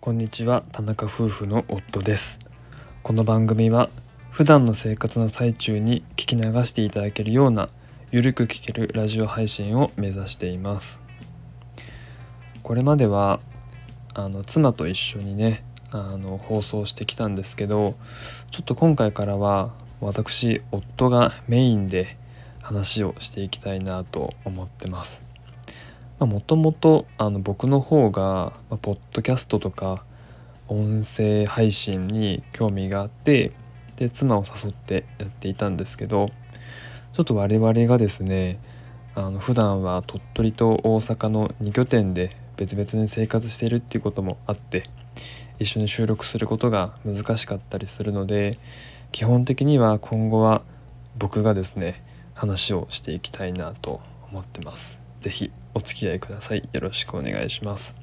こんにちは田中夫婦の夫です。この番組は普段の生活の最中に聞き流していただけるようなゆるく聞けるラジオ配信を目指しています。これまではあの妻と一緒にねあの放送してきたんですけどちょっと今回からは私夫がメインで話をしていきたいなと思ってます。もともと僕の方が、まあ、ポッドキャストとか音声配信に興味があってで妻を誘ってやっていたんですけどちょっと我々がですねあの普段は鳥取と大阪の2拠点で別々に生活しているっていうこともあって一緒に収録することが難しかったりするので基本的には今後は僕がですね話をしていきたいなと思ってます。是非お付き合いください。よろしくお願いします。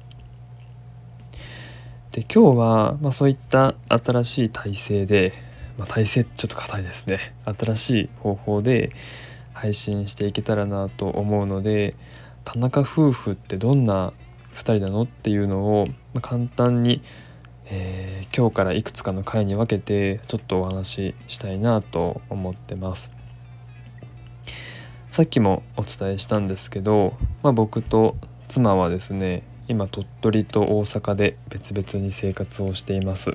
で今日は、まあ、そういった新しい体制で、まあ、体制ちょっと硬いですね。新しい方法で配信していけたらなと思うので田中夫婦ってどんな2人なの？っていうのを、まあ、簡単に、えー、今日からいくつかの回に分けてちょっとお話ししたいなと思ってます。さっきもお伝えしたんですけど、まあ、僕と妻はですね今鳥取と大阪で別々に生活をしています。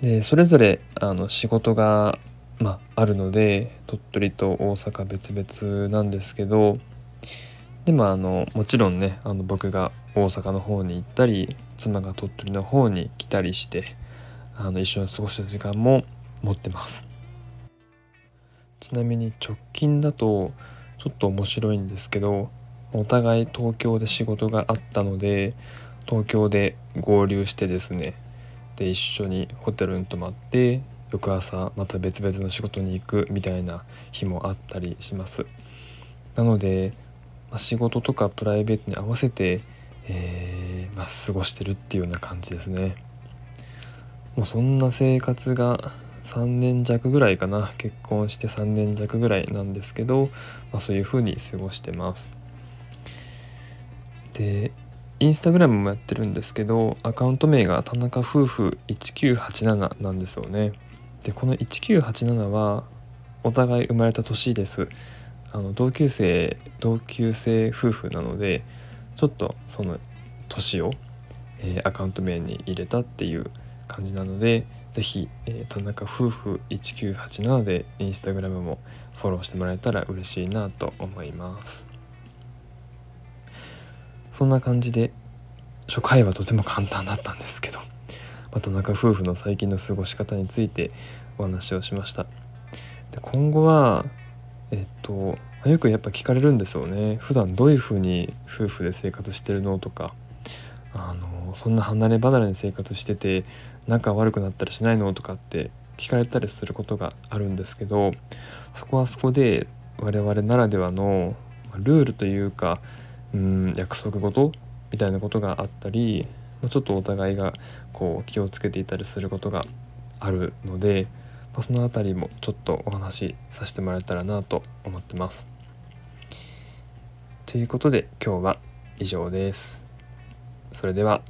でそれぞれあの仕事が、まあ、あるので鳥取と大阪別々なんですけどでもあのもちろんねあの僕が大阪の方に行ったり妻が鳥取の方に来たりしてあの一緒に過ごした時間も持ってます。ちなみに直近だとちょっと面白いんですけどお互い東京で仕事があったので東京で合流してですねで一緒にホテルに泊まって翌朝また別々の仕事に行くみたいな日もあったりします。なので、まあ、仕事とかプライベートに合わせて、えー、まあ、過ごしてるっていうような感じですね。もうそんな生活が3年弱ぐらいかな。結婚して3年弱ぐらいなんですけど、まあ、そういう風に過ごしてます。でインスタグラムもやってるんですけどアカウント名が田中夫婦1987なんですよね。でこの1987はお互い生まれた年です。あの同級生同級生夫婦なのでちょっとその年を、えー、アカウント名に入れたっていう感じなので是非、えー、田中夫婦1987でインスタグラムもフォローしてもらえたら嬉しいなと思います。そんな感じで初回はとても簡単だったんですけど、ま田中夫婦の最近の過ごし方についてお話をしました。で今後はえっとよくやっぱ聞かれるんですよね。普段どういうふうに夫婦で生活してるのとかあのそんな離れ離れに生活してて仲悪くなったりしないの？とかって聞かれたりすることがあるんですけどそこはそこで我々ならではのルールというかうん約束事みたいなことがあったりちょっとお互いがこう気をつけていたりすることがあるので、まあ、その辺りもちょっとお話しさせてもらえたらなと思ってます。ということで今日は以上です。それでは